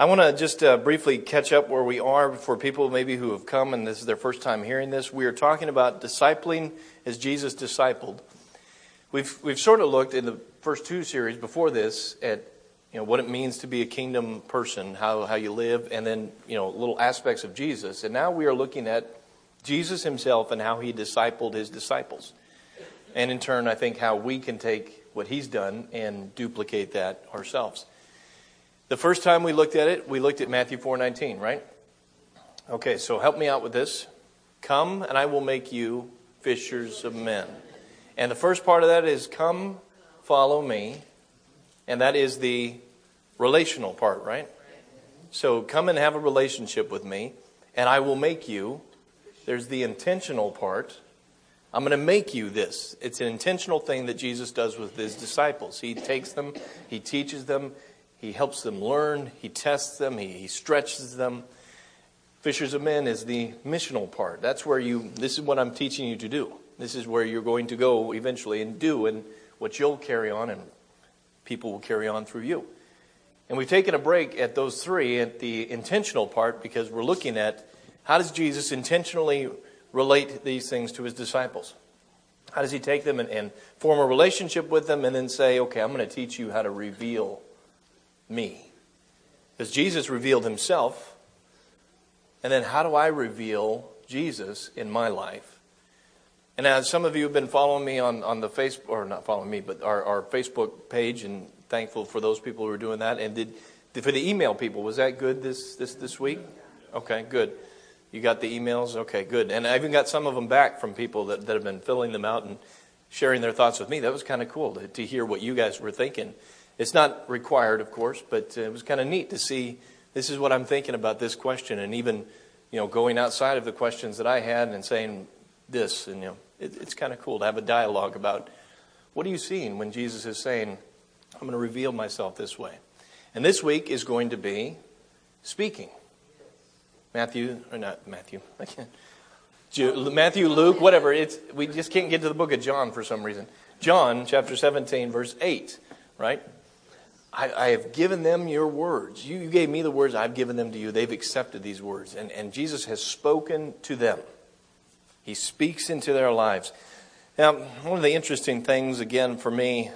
I want to just uh, briefly catch up where we are for people maybe who have come and this is their first time hearing this. We are talking about discipling as Jesus discipled. We've, we've sort of looked in the first two series before this at you know, what it means to be a kingdom person, how, how you live, and then you know, little aspects of Jesus. And now we are looking at Jesus himself and how he discipled his disciples. And in turn, I think how we can take what he's done and duplicate that ourselves. The first time we looked at it, we looked at Matthew 4:19, right? Okay, so help me out with this. Come and I will make you fishers of men. And the first part of that is come, follow me. And that is the relational part, right? So come and have a relationship with me, and I will make you. There's the intentional part. I'm going to make you this. It's an intentional thing that Jesus does with his disciples. He takes them, he teaches them, he helps them learn, He tests them, He, he stretches them. Fishers of men is the missional part. That's where you, this is what I'm teaching you to do. This is where you're going to go eventually and do, and what you'll carry on, and people will carry on through you. And we've taken a break at those three, at the intentional part, because we're looking at how does Jesus intentionally relate these things to his disciples? How does he take them and, and form a relationship with them and then say, okay, I'm going to teach you how to reveal me. Because Jesus revealed himself. And then how do I reveal Jesus in my life? And as some of you have been following me on, on the Facebook, or not following me, but our, our Facebook page, and thankful for those people who are doing that. And did, for the email people, was that good this, this, this week? Okay, good. You got the emails? Okay, good. And I even got some of them back from people that, that have been filling them out and sharing their thoughts with me. That was kind of cool to, to hear what you guys were thinking. It's not required, of course, but uh, it was kind of neat to see this is what I'm thinking about this question, and even you know going outside of the questions that I had and saying this, and you know it, it's kind of cool to have a dialogue about what are you seeing when Jesus is saying, "I'm going to reveal myself this way," and this week is going to be speaking. Matthew or not Matthew, I can't. Matthew, Luke, whatever. It's we just can't get to the book of John for some reason. John chapter 17, verse 8, right? I, I, have given them your words. You, you gave me the words, I've given them to you. They've accepted these words. And, and Jesus has spoken to them. He speaks into their lives. Now, one of the interesting things, again, for me,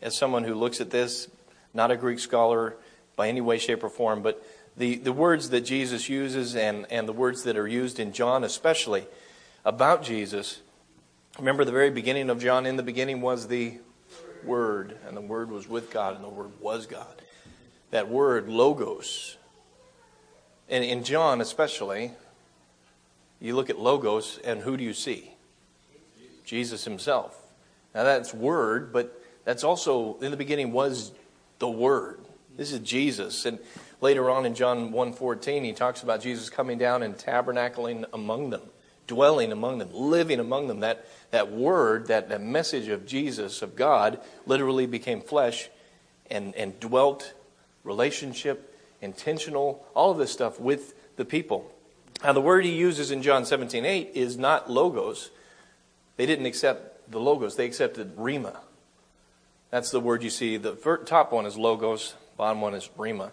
as someone who looks at this, not a Greek scholar by any way, shape, or form, but the, the words that Jesus uses and, and the words that are used in John, especially about Jesus. Remember the very beginning of John? In the beginning was the Word, and the Word was with God, and the Word was God. That word, logos. And in John, especially, you look at logos, and who do you see? Jesus himself. Now that's Word, but that's also, in the beginning, was the Word. This is Jesus. And later on in John 1.14, he talks about Jesus coming down and tabernacling among them, dwelling among them, living among them. That that word, that, that message of Jesus, of God, literally became flesh and, and dwelt relationship, intentional, all of this stuff with the people. Now, the word he uses in John 17 8 is not logos. They didn't accept the logos, they accepted rhema. That's the word you see. The top one is logos, bottom one is rhema.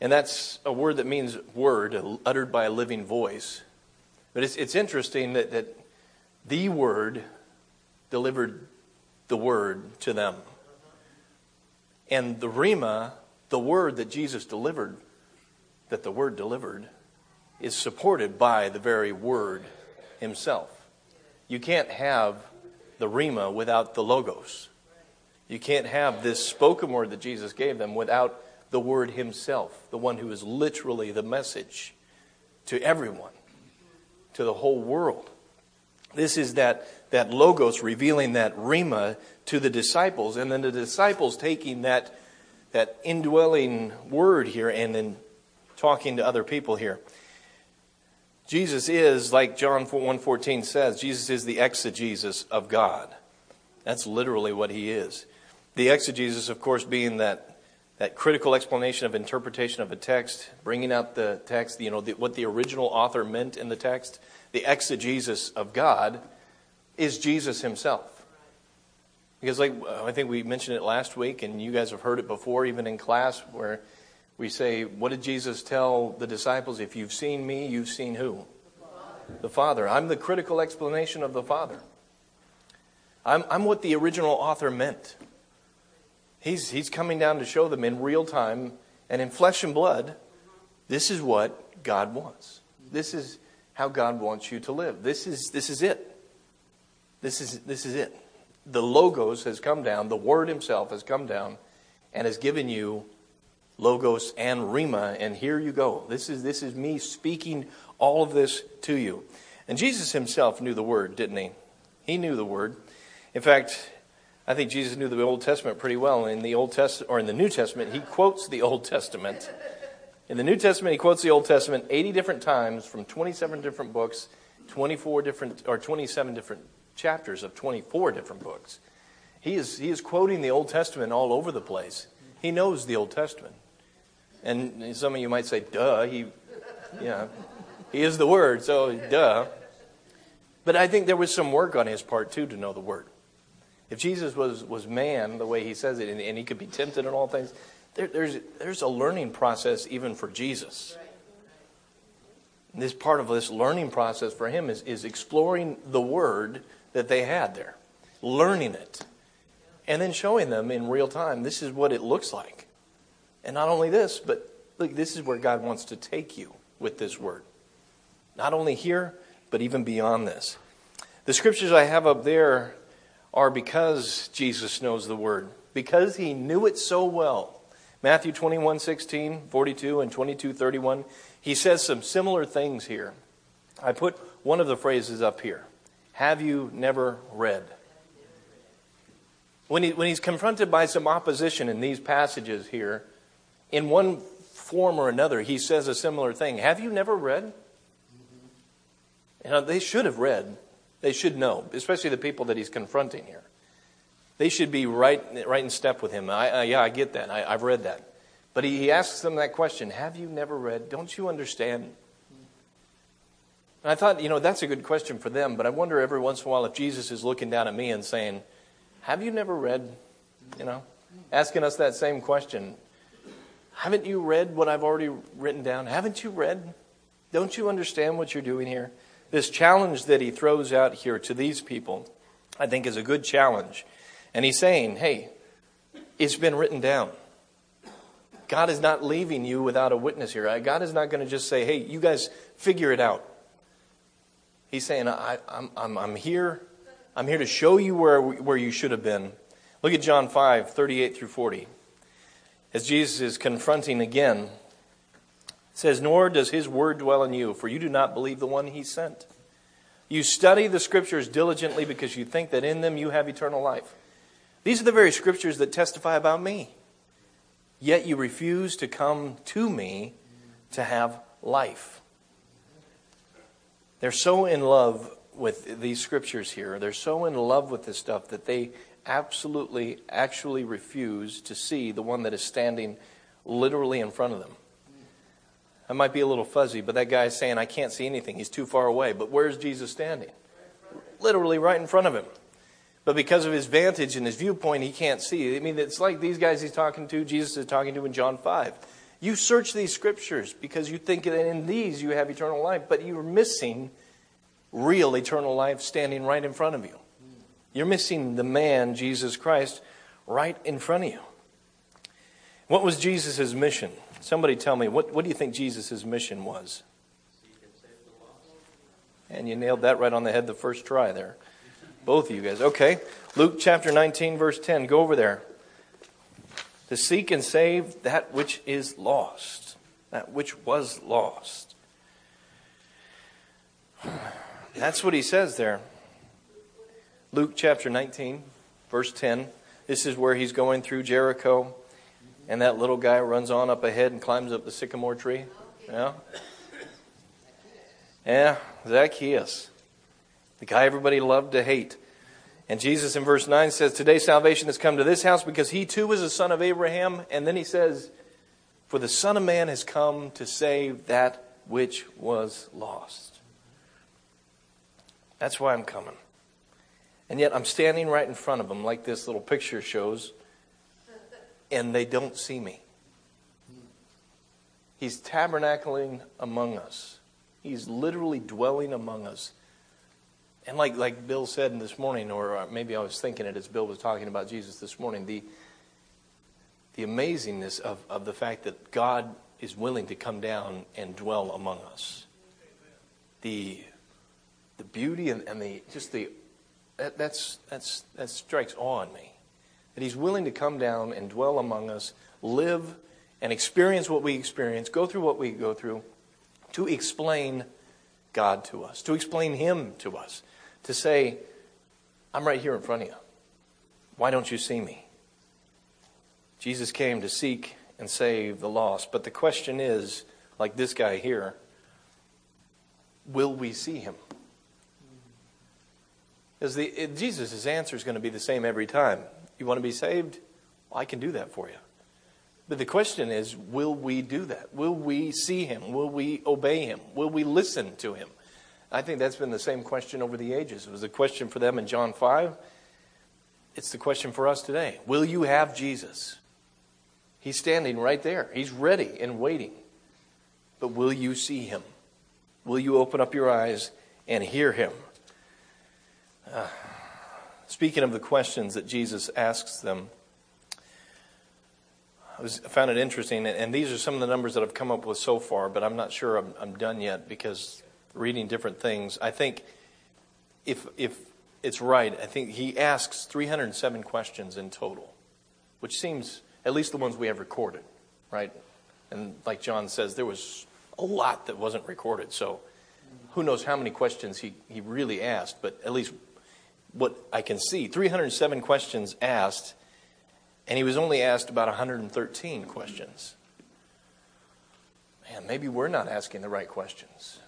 And that's a word that means word, uttered by a living voice. But it's, it's interesting that, that the Word delivered the Word to them. And the Rhema, the Word that Jesus delivered, that the Word delivered, is supported by the very Word Himself. You can't have the Rhema without the Logos. You can't have this spoken word that Jesus gave them without the Word Himself, the one who is literally the message to everyone, to the whole world. This is that, that logos revealing that Rhema to the disciples, and then the disciples taking that, that indwelling word here and then talking to other people here. Jesus is, like John 1.14 says, Jesus is the exegesis of God. That's literally what he is. The exegesis, of course, being that, that critical explanation of interpretation of a text, bringing out the text, you know, the, what the original author meant in the text, the exegesis of God is Jesus himself. Because, like, I think we mentioned it last week, and you guys have heard it before, even in class, where We say, What did Jesus tell the disciples? If you've seen me, you've seen who? The Father. The Father. I'm the critical explanation of the Father. I'm, I'm what the original author meant. He's, he's coming down to show them in real time and in flesh and blood this is what God wants. This is how God wants you to live. This is, this is it. This is, this is it. The Logos has come down, the Word Himself has come down and has given you Logos and Rhema, and here you go. This is, this is me speaking all of this to you. And Jesus Himself knew the Word, didn't He? He knew the Word. In fact, I think Jesus knew the Old Testament pretty well. In the Old Testament, or in the New Testament, He quotes the Old Testament. In the New Testament, he quotes the Old Testament 80 different times from 27 different books, 24 different, or 27 different chapters of 24 different books. He is, he is quoting the Old Testament all over the place. He knows the Old Testament. And some of you might say, duh, he, yeah, he is the Word, so duh. But I think there was some work on his part, too, to know the Word. If Jesus was, was man, the way he says it, and, and he could be tempted in all things, there, there's, there's a learning process even for Jesus. This part of this learning process for him is, is exploring the word that they had there, learning it, and then showing them in real time this is what it looks like. And not only this, but look, this is where God wants to take you with this word. Not only here, but even beyond this. The scriptures I have up there are because Jesus knows the word, because he knew it so well Matthew 21, 16, 42, and 22, 31, he says some similar things here. I put one of the phrases up here. Have you never read? When, he, when he's confronted by some opposition in these passages here, in one form or another, he says a similar thing. Have you never read? You know, they should have read. They should know, especially the people that he's confronting here. They should be right, right in step with him. I, yeah, I get that. I, have read that. But he, he asks them that question Have you never read? Don't you understand? And I thought, you know, that's a good question for them, but I wonder every once in a while if Jesus is looking down at me and saying, Have you never read? You know, asking us that same question. Haven't you read what I've already written down? Haven't you read? Don't you understand what you're doing here? This challenge that he throws out here to these people, I think, is a good challenge. And he's saying, hey, it's been written down. God is not leaving you without a witness here. God is not going to just say, hey, you guys figure it out. He's saying, I, am here. I'm here to show you where, where you should have been. Look at John 5, 38 through 40. As Jesus is confronting again, says, Nor does his word dwell in you, for you do not believe the one he sent. You study the scriptures diligently because you think that in them you have eternal life. These are the very scriptures that testify about me. Yet you refuse to come to me to have life. They're so in love with these scriptures here. They're so in love with this stuff that they absolutely, actually refuse to see the one that is standing literally in front of them. That might be a little fuzzy, but that guy is saying, I can't see anything. He's too far away. But where's Jesus standing? Literally right in front of him. But because of his vantage and his viewpoint, he can't see. I mean, it's like these guys he's talking to, Jesus is talking to in John 5. You search these scriptures because you think that in these you have eternal life, but you're missing real eternal life standing right in front of you. You're missing the man, Jesus Christ, right in front of you. What was Jesus' mission? Somebody tell me, what, what do you think Jesus' mission was? And you nailed that right on the head the first try there. Both of you guys. Okay. Luke chapter 19, verse 10. Go over there. To seek and save that which is lost, that which was lost. That's what he says there. Luke chapter 19, verse 10. This is where he's going through Jericho, and that little guy runs on up ahead and climbs up the sycamore tree. Yeah? Yeah, Zacchaeus the guy everybody loved to hate. And Jesus in verse 9 says, Today salvation has come to this house because he too is a son of Abraham. And then he says, For the Son of Man has come to save that which was lost. That's why I'm coming. And yet I'm standing right in front of him, like this little picture shows, and they don't see me. He's tabernacling among us. He's literally dwelling among us. And like, like Bill said this morning, or uh, maybe I was thinking it as Bill was talking about Jesus this morning, the, the amazingness of, of the fact that God is willing to come down and dwell among us. The, the beauty and, and the just the that, that's, that's, that strikes awe in me. That He's willing to come down and dwell among us, live and experience what we experience, go through what we go through, to explain God to us, to explain Him to us, to say, I'm right here in front of you. Why don't you see me? Jesus came to seek and save the lost. But the question is, like this guy here, will we see him? Because Jesus' answer is going to be the same every time. You want to be saved? Well, I can do that for you. But the question is, will we do that? Will we see him? Will we obey him? Will we listen to him? I think that's been the same question over the ages. It was a question for them in John 5. It's the question for us today. Will you have Jesus? He's standing right there. He's ready and waiting. But will you see him? Will you open up your eyes and hear him? Uh, speaking of the questions that Jesus asks them, I, was, I, found it interesting, and these are some of the numbers that I've come up with so far, but I'm not sure I'm, I'm done yet because reading different things. I think if, if it's right, I think he asks 307 questions in total, which seems, at least the ones we have recorded, right? And like John says, there was a lot that wasn't recorded, so who knows how many questions he, he really asked, but at least what I can see 307 questions asked, and he was only asked about 113 questions. Man, maybe we're not asking the right questions.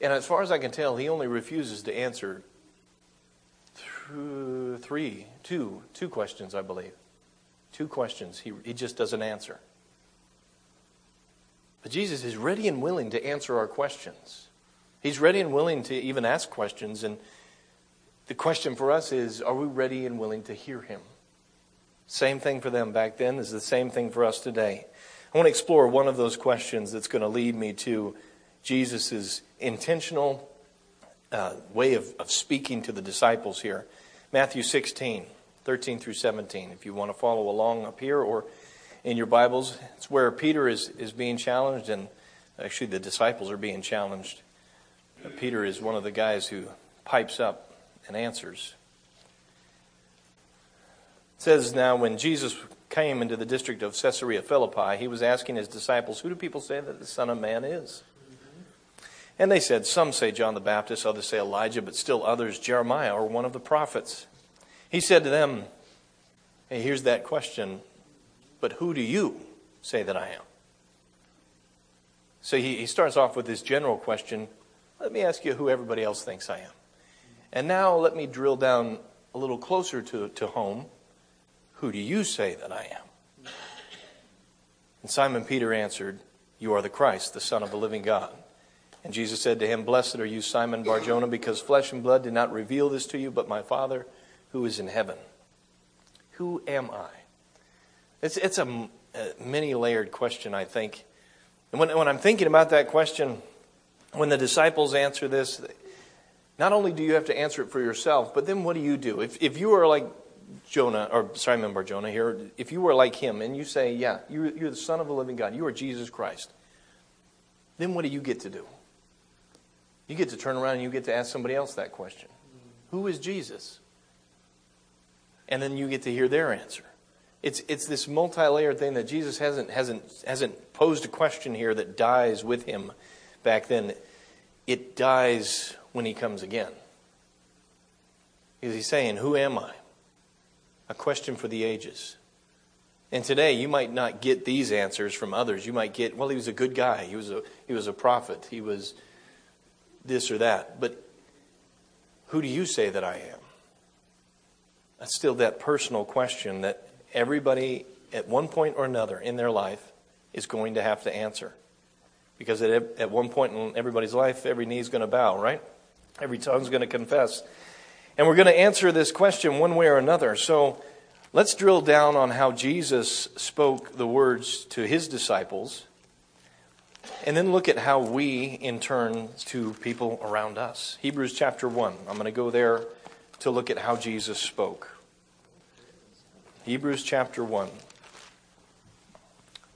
And as far as I can tell, he only refuses to answer three, two, two questions, I believe. Two questions he, he just doesn't answer. But Jesus is ready and willing to answer our questions. He's ready and willing to even ask questions. And the question for us is are we ready and willing to hear him? Same thing for them back then is the same thing for us today. I want to explore one of those questions that's going to lead me to Jesus' intentional uh, way of, of speaking to the disciples here. Matthew 16, 13 through 17. If you want to follow along up here or in your Bibles, it's where Peter is, is being challenged, and actually the disciples are being challenged. Peter is one of the guys who pipes up and answers. It says now, when Jesus came into the district of Caesarea Philippi, he was asking his disciples, Who do people say that the Son of Man is? And they said, Some say John the Baptist, others say Elijah, but still others Jeremiah or one of the prophets. He said to them, Hey, here's that question, but who do you say that I am? So he, he starts off with this general question let me ask you who everybody else thinks I am. And now let me drill down a little closer to, to home. Who do you say that I am? And Simon Peter answered, You are the Christ, the Son of the living God. And Jesus said to him, Blessed are you, Simon Barjona, because flesh and blood did not reveal this to you, but my Father who is in heaven. Who am I? It's, it's a, a many layered question, I think. And when, when I'm thinking about that question, when the disciples answer this, not only do you have to answer it for yourself, but then what do you do? If, if you are like Jonah, or Simon remember Jonah here, if you were like him and you say, Yeah, you're, you're the Son of the living God, you are Jesus Christ, then what do you get to do? You get to turn around and you get to ask somebody else that question Who is Jesus? And then you get to hear their answer. It's, it's this multi layered thing that Jesus hasn't, hasn't, hasn't posed a question here that dies with him back then, it dies when he comes again. Because he's saying, Who am I? A question for the ages. And today, you might not get these answers from others. You might get, well, he was a good guy. He was a, he was a prophet. He was this or that. But who do you say that I am? That's still that personal question that everybody, at one point or another in their life, is going to have to answer. Because at, at one point in everybody's life, every knee is going to bow, right? Every tongue is going to confess. And we're going to answer this question one way or another. So Let's drill down on how Jesus spoke the words to his disciples, and then look at how we, in turn, to people around us. Hebrews chapter 1. I'm going to go there to look at how Jesus spoke. Hebrews chapter 1.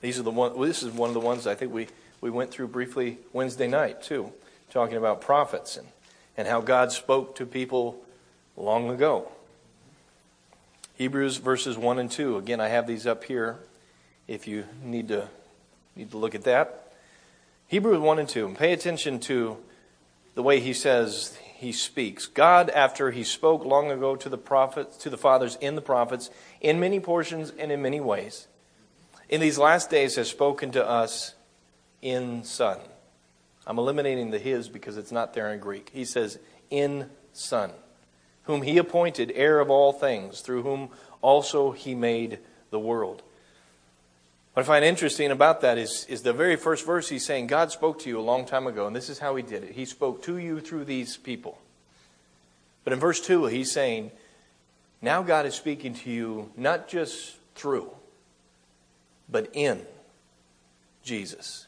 These are the one, well, this is one of the ones I think we, we went through briefly Wednesday night, too, talking about prophets and, and how God spoke to people long ago. Hebrews verses 1 and 2. Again, I have these up here if you need to, need to look at that. Hebrews 1 and 2. Pay attention to the way he says he speaks. God, after he spoke long ago to the prophets, to the fathers in the prophets, in many portions and in many ways, in these last days has spoken to us in Son. I'm eliminating the his because it's not there in Greek. He says, in Son, whom he appointed heir of all things, through whom also he made the world. What I find interesting about that is, is the very first verse he's saying, God spoke to you a long time ago, and this is how he did it. He spoke to you through these people. But in verse 2, he's saying, now God is speaking to you not just through, but in Jesus.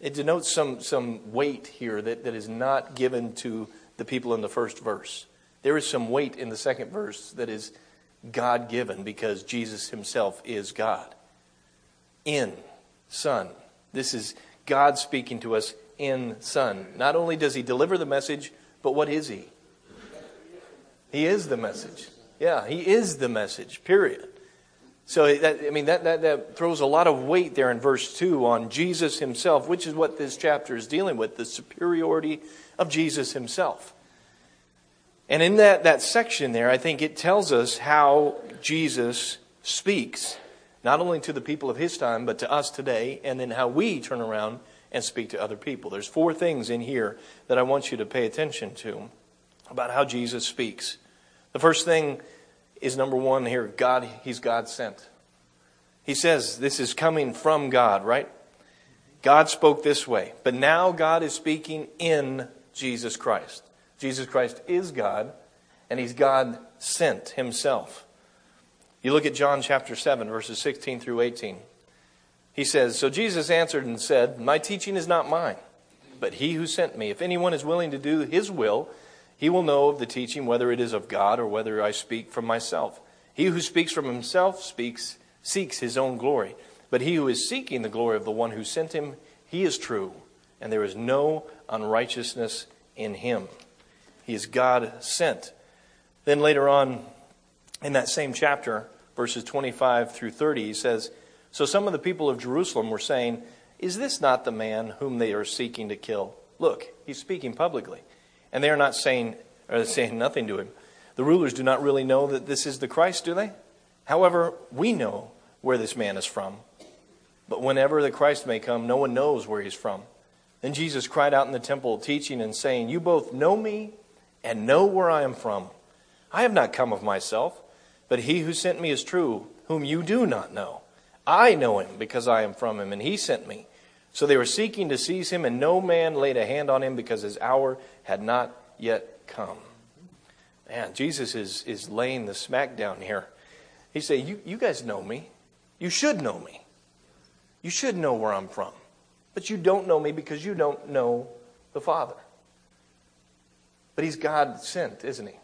It denotes some, some weight here that, that is not given to the people in the first verse. There is some weight in the second verse that is God given because Jesus himself is God. In Son. This is God speaking to us in Son. Not only does he deliver the message, but what is he? He is the message. Yeah, he is the message, period. So, that, I mean, that, that, that throws a lot of weight there in verse 2 on Jesus himself, which is what this chapter is dealing with the superiority of Jesus himself. And in that, that section there, I think it tells us how Jesus speaks, not only to the people of his time, but to us today, and then how we turn around and speak to other people. There's four things in here that I want you to pay attention to about how Jesus speaks. The first thing is number one here God, He's God sent. He says this is coming from God, right? God spoke this way, but now God is speaking in Jesus Christ. Jesus Christ is God, and He's God sent Himself. You look at John chapter 7, verses 16 through 18. He says, So Jesus answered and said, My teaching is not mine, but He who sent me. If anyone is willing to do His will, he will know of the teaching whether it is of God or whether I speak from myself. He who speaks from himself speaks seeks his own glory, but he who is seeking the glory of the one who sent him, he is true, and there is no unrighteousness in him. He is God sent. Then later on in that same chapter, verses 25 through 30, he says, So some of the people of Jerusalem were saying, Is this not the man whom they are seeking to kill? Look, he's speaking publicly. And they are not saying, or saying nothing to him. The rulers do not really know that this is the Christ, do they? However, we know where this man is from. But whenever the Christ may come, no one knows where he's from. Then Jesus cried out in the temple, teaching and saying, You both know me and know where I am from. I have not come of myself, but he who sent me is true, whom you do not know. I know him because I am from him, and he sent me. So they were seeking to seize him, and no man laid a hand on him because his hour had not yet come. Man, Jesus is, is laying the smack down here. He say, you, you guys know me. You should know me. You should know where I'm from. But you don't know me because you don't know the Father. But he's God sent, isn't he?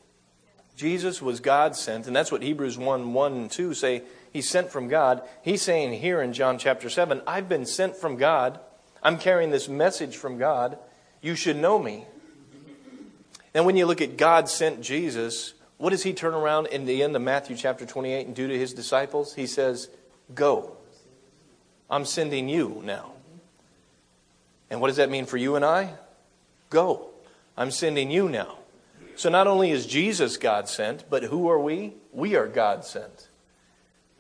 Jesus was God sent, and that's what Hebrews 1 1 and 2 say He's sent from God. He's saying here in John chapter 7, I've been sent from God. I'm carrying this message from God. You should know me. And when you look at God sent Jesus, what does he turn around in the end of Matthew chapter 28 and do to his disciples? He says, Go. I'm sending you now. And what does that mean for you and I? Go. I'm sending you now. So not only is Jesus God sent, but who are we? We are God sent.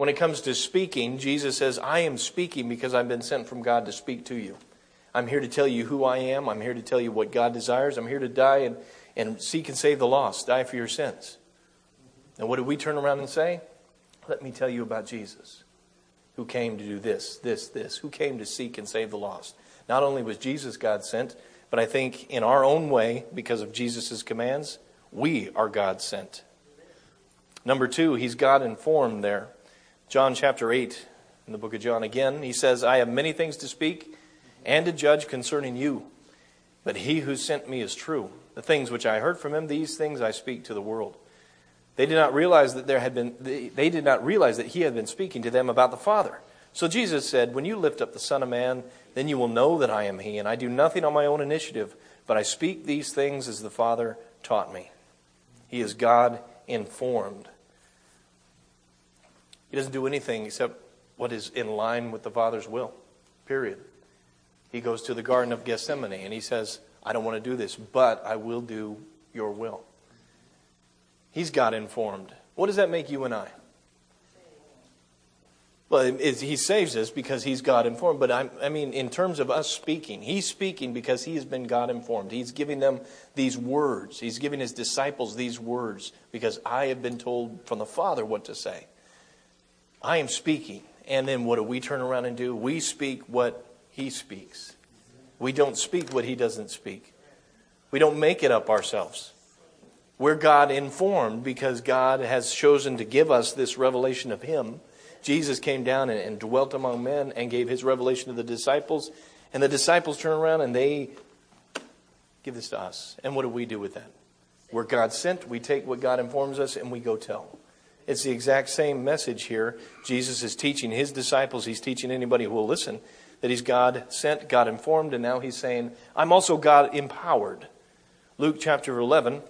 When it comes to speaking, Jesus says, I am speaking because I've been sent from God to speak to you. I'm here to tell you who I am. I'm here to tell you what God desires. I'm here to die and, and seek and save the lost, die for your sins. And what do we turn around and say? Let me tell you about Jesus, who came to do this, this, this, who came to seek and save the lost. Not only was Jesus God sent, but I think in our own way, because of Jesus' commands, we are God sent. Number two, he's God informed there. John chapter 8, in the book of John again, he says, I have many things to speak and to judge concerning you, but he who sent me is true. The things which I heard from him, these things I speak to the world. They did not realize that there had been, they, they did not realize that he had been speaking to them about the Father. So Jesus said, When you lift up the Son of Man, then you will know that I am he, and I do nothing on my own initiative, but I speak these things as the Father taught me. He is God informed. He doesn't do anything except what is in line with the Father's will, period. He goes to the Garden of Gethsemane and he says, I don't want to do this, but I will do your will. He's God informed. What does that make you and I? Well, he saves us because he's God informed. But I'm, i mean, in terms of us speaking, he's speaking because he has been God informed. He's giving them these words. He's giving his disciples these words because I have been told from the Father what to say. I am speaking. And then what do we turn around and do? We speak what he speaks. We don't speak what he doesn't speak. We don't make it up ourselves. We're God informed because God has chosen to give us this revelation of him. Jesus came down and, and dwelt among men and gave his revelation to the disciples. And the disciples turn around and they give this to us. And what do we do with that? We're God sent. We take what God informs us and we go tell. It's the exact same message here. Jesus is teaching his disciples, he's teaching anybody who will listen that he's God sent, God informed, and now he's saying, I'm also God empowered. Luke chapter 11,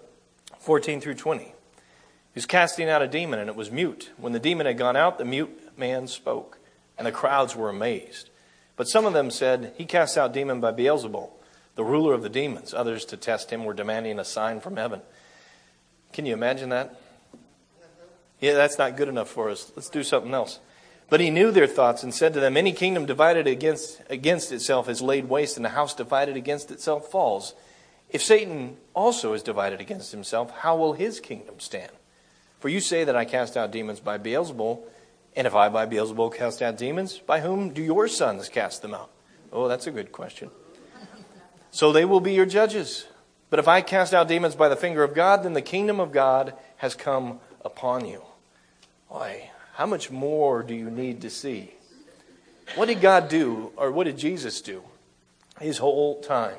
14 through 20. He was casting out a demon, and it was mute. When the demon had gone out, the mute man spoke, and the crowds were amazed. But some of them said, He casts out demon by Beelzebul, the ruler of the demons. Others, to test him, were demanding a sign from heaven. Can you imagine that? Yeah, that's not good enough for us. Let's do something else. But he knew their thoughts and said to them, Any kingdom divided against, against itself is laid waste, and a house divided against itself falls. If Satan also is divided against himself, how will his kingdom stand? For you say that I cast out demons by Beelzebul, and if I by Beelzebul cast out demons, by whom do your sons cast them out? Oh, that's a good question. So they will be your judges. But if I cast out demons by the finger of God, then the kingdom of God has come upon you. Why, how much more do you need to see? What did God do, or what did Jesus do his whole time?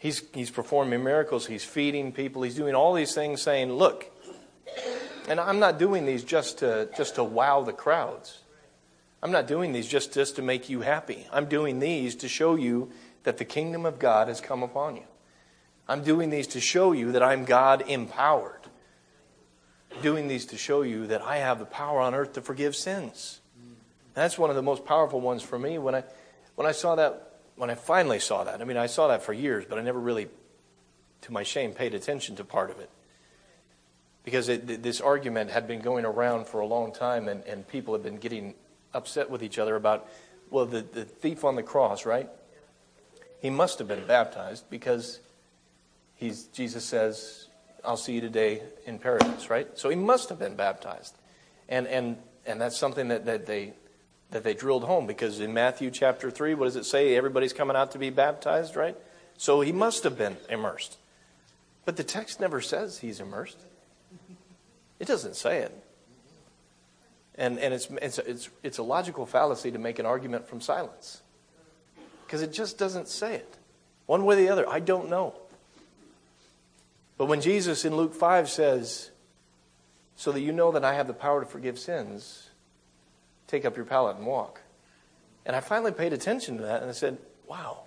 He's, he's performing miracles, he's feeding people, he's doing all these things, saying, Look, and I'm not doing these just to, just to wow the crowds. I'm not doing these just, just to make you happy. I'm doing these to show you that the kingdom of God has come upon you. I'm doing these to show you that I'm God empowered doing these to show you that I have the power on earth to forgive sins. That's one of the most powerful ones for me. When I, when I saw that, when I finally saw that, I mean, I saw that for years, but I never really, to my shame, paid attention to part of it. Because it, this argument had been going around for a long time, and, and people had been getting upset with each other about, well, the, the thief on the cross, right? He must have been baptized because he's, Jesus says, I'll see you today in paradise, right? So he must have been baptized. And, and, and that's something that, that, they, that they drilled home because in Matthew chapter 3, what does it say? Everybody's coming out to be baptized, right? So he must have been immersed. But the text never says he's immersed, it doesn't say it. And, and it's, it's, it's, it's a logical fallacy to make an argument from silence because it just doesn't say it. One way or the other, I don't know. But when Jesus in Luke 5 says, So that you know that I have the power to forgive sins, take up your pallet and walk. And I finally paid attention to that and I said, Wow,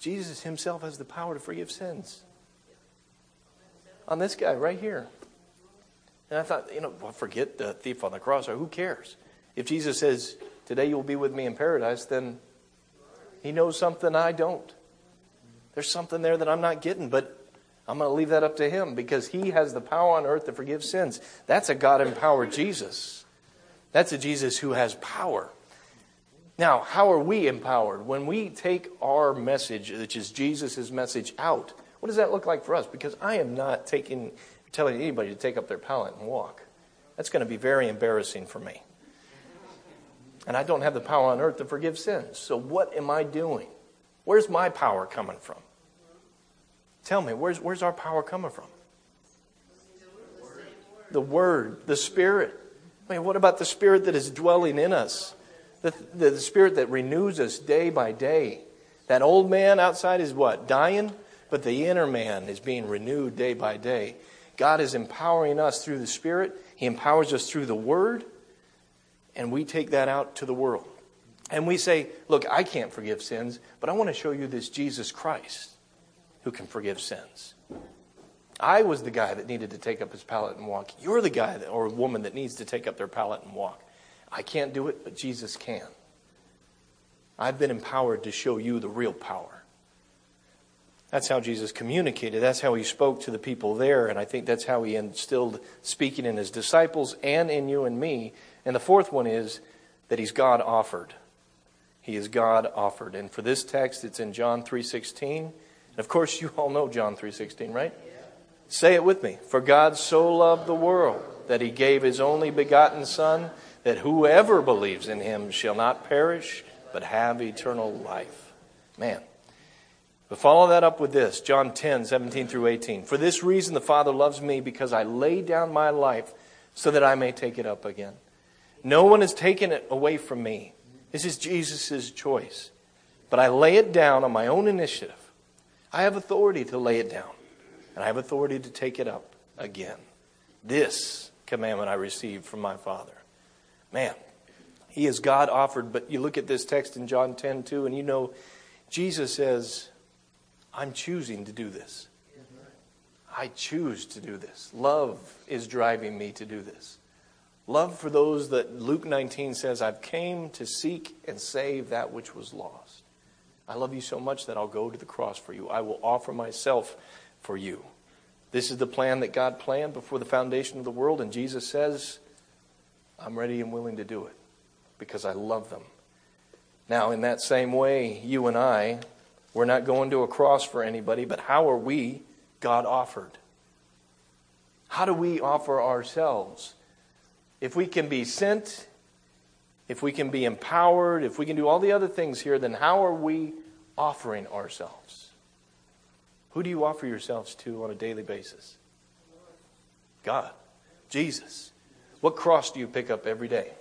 Jesus himself has the power to forgive sins. On this guy right here. And I thought, you know, well, forget the thief on the cross, or who cares? If Jesus says, Today you will be with me in paradise, then he knows something I don't. There's something there that I'm not getting, but I'm going to leave that up to him because he has the power on earth to forgive sins. That's a God empowered Jesus. That's a Jesus who has power. Now, how are we empowered? When we take our message, which is Jesus' message, out, what does that look like for us? Because I am not taking, telling anybody to take up their pallet and walk. That's going to be very embarrassing for me. And I don't have the power on earth to forgive sins. So, what am I doing? Where's my power coming from? Tell me, where's, where's our power coming from? the Word, the Spirit. I mean, what about the Spirit that is dwelling in us? The, the, the Spirit that renews us day by day. That old man outside is what? Dying? But the inner man is being renewed day by day. God is empowering us through the Spirit, He empowers us through the Word, and we take that out to the world. And we say, Look, I can't forgive sins, but I want to show you this Jesus Christ who can forgive sins. I was the guy that needed to take up his pallet and walk. You're the guy that, or woman that needs to take up their pallet and walk. I can't do it, but Jesus can. I've been empowered to show you the real power. That's how Jesus communicated. That's how he spoke to the people there. And I think that's how he instilled speaking in his disciples and in you and me. And the fourth one is that he's God offered. He is God offered. And for this text, it's in John 3.16. Of course, you all know John 3.16, right? Say it with me. For God so loved the world that he gave his only begotten Son, that whoever believes in him shall not perish, but have eternal life. Man. But follow that up with this John 10, 17 through 18. For this reason the Father loves me, because I lay down my life so that I may take it up again. No one has taken it away from me. This is Jesus' choice. But I lay it down on my own initiative. I have authority to lay it down and I have authority to take it up again. This commandment I received from my Father. Man, he is God offered, but you look at this text in John 10 2, and you know, Jesus says, I'm choosing to do this. I choose to do this. Love is driving me to do this. Love for those that Luke 19 says, I've came to seek and save that which was lost. I love you so much that I'll go to the cross for you. I will offer myself for you. This is the plan that God planned before the foundation of the world, and Jesus says, I'm ready and willing to do it because I love them. Now, in that same way, you and I, we're not going to a cross for anybody, but how are we God offered? How do we offer ourselves? If we can be sent, if we can be empowered, if we can do all the other things here, then how are we offering ourselves? Who do you offer yourselves to on a daily basis? God. Jesus. What cross do you pick up every day?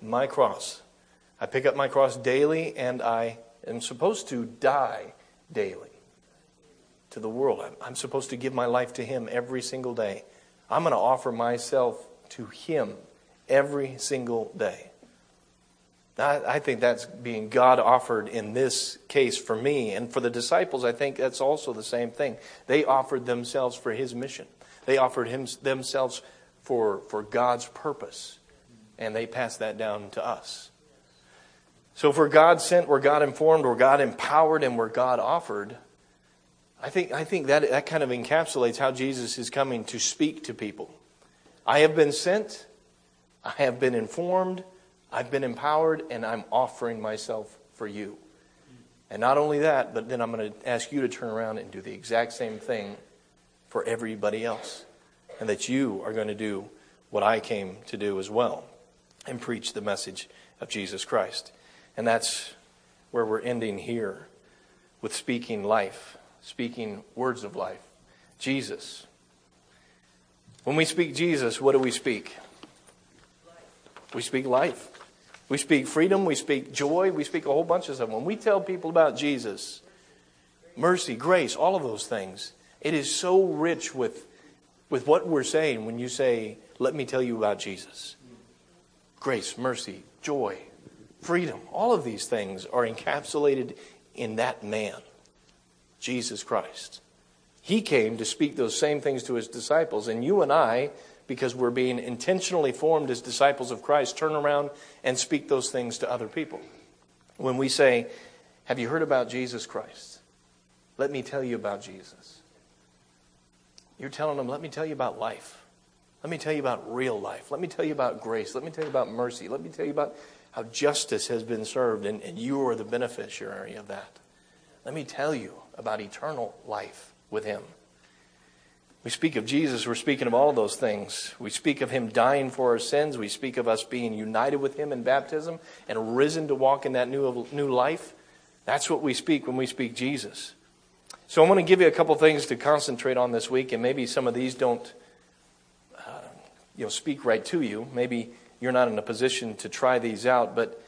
My cross. I pick up my cross daily and I am supposed to die daily to the world. I'm supposed to give my life to Him every single day. I'm going to offer myself to Him every single day. I, think that's being God offered in this case for me. And for the disciples, I think that's also the same thing. They offered themselves for his mission, they offered him, themselves for, for God's purpose. And they passed that down to us. So we're God sent, we're God informed, we're God empowered, and we're God offered, I think, I think that, that kind of encapsulates how Jesus is coming to speak to people. I have been sent, I have been informed, I've been empowered and I'm offering myself for you. And not only that, but then I'm going to ask you to turn around and do the exact same thing for everybody else. And that you are going to do what I came to do as well and preach the message of Jesus Christ. And that's where we're ending here with speaking life, speaking words of life. Jesus. When we speak Jesus, what do we speak? We speak life. We speak freedom, we speak joy, we speak a whole bunch of stuff. When we tell people about Jesus, mercy, grace, all of those things, it is so rich with, with what we're saying when you say, Let me tell you about Jesus. Grace, mercy, joy, freedom, all of these things are encapsulated in that man, Jesus Christ. He came to speak those same things to his disciples, and you and I because we're being intentionally formed as disciples of Christ, turn around and speak those things to other people. When we say, Have you heard about Jesus Christ? Let me tell you about Jesus. You're telling them, Let me tell you about life. Let me tell you about real life. Let me tell you about grace. Let me tell you about mercy. Let me tell you about how justice has been served and, and you are the beneficiary of that. Let me tell you about eternal life with Him. We speak of Jesus, we're speaking of all those things. We speak of Him dying for our sins. We speak of us being united with Him in baptism and risen to walk in that new, new life. That's what we speak when we speak Jesus. So I'm going to give you a couple things to concentrate on this week, and maybe some of these don't uh, you know, speak right to you. Maybe you're not in a position to try these out, but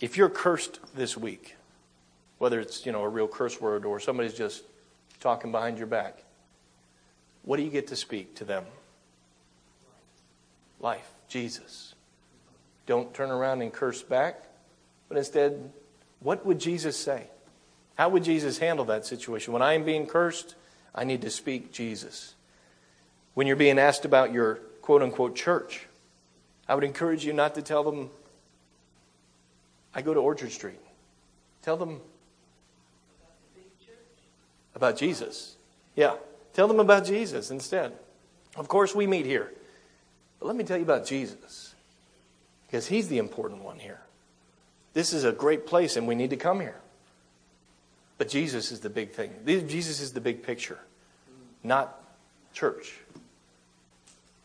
if you're cursed this week, whether it's, you know, a real curse word or somebody's just talking behind your back, what do you get to speak to them? Life, Jesus. Don't turn around and curse back, but instead, what would Jesus say? How would Jesus handle that situation? When I am being cursed, I need to speak Jesus. When you're being asked about your quote unquote church, I would encourage you not to tell them, I go to Orchard Street. Tell them about Jesus. Yeah. Tell them about Jesus instead. Of course, we meet here. But let me tell you about Jesus. Because he's the important one here. This is a great place and we need to come here. But Jesus is the big thing. Jesus is the big picture, not church.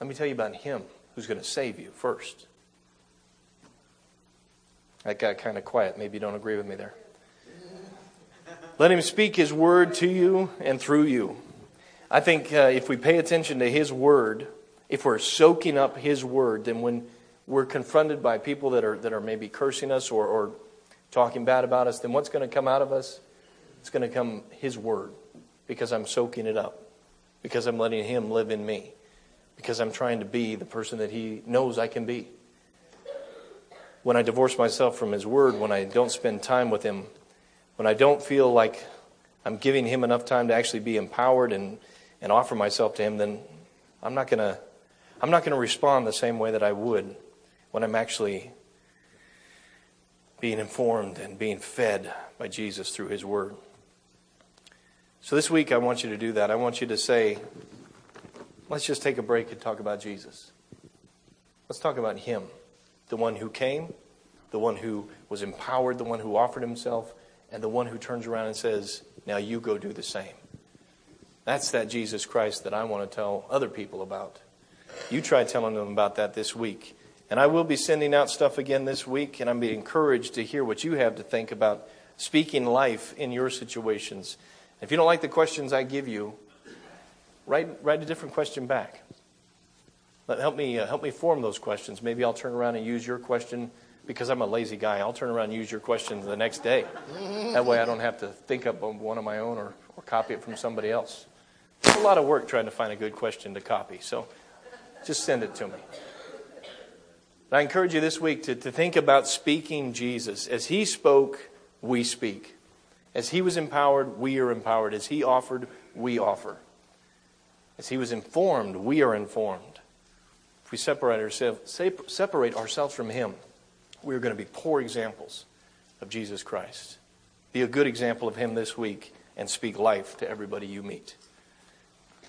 Let me tell you about him who's going to save you first. That got kind of quiet. Maybe you don't agree with me there. Let him speak his word to you and through you. I think uh, if we pay attention to his word, if we're soaking up his word, then when we're confronted by people that are, that are maybe cursing us or, or talking bad about us, then what's going to come out of us? It's going to come his word because I'm soaking it up, because I'm letting him live in me, because I'm trying to be the person that he knows I can be. When I divorce myself from his word, when I don't spend time with him, when I don't feel like I'm giving him enough time to actually be empowered and, and offer myself to him, then I'm not going to I'm not going to respond the same way that I would when I'm actually being informed and being fed by Jesus through his word. So this week I want you to do that. I want you to say, let's just take a break and talk about Jesus. Let's talk about him, the one who came, the one who was empowered, the one who offered himself, and the one who turns around and says, now you go do the same. That's that Jesus Christ that I want to tell other people about. You try telling them about that this week. And I will be sending out stuff again this week, and I'm being encouraged to hear what you have to think about speaking life in your situations. If you don't like the questions I give you, write, write a different question back. Let, help, me, uh, help me form those questions. Maybe I'll turn around and use your question because I'm a lazy guy. I'll turn around and use your question the next day. That way I don't have to think up one of my own or, or copy it from somebody else. It's a lot of work trying to find a good question to copy. So just send it to me. But I encourage you this week to, to think about speaking Jesus. As he spoke, we speak. As he was empowered, we are empowered. As he offered, we offer. As he was informed, we are informed. If we separate ourselves, separate ourselves from him, we are going to be poor examples of Jesus Christ. Be a good example of him this week and speak life to everybody you meet.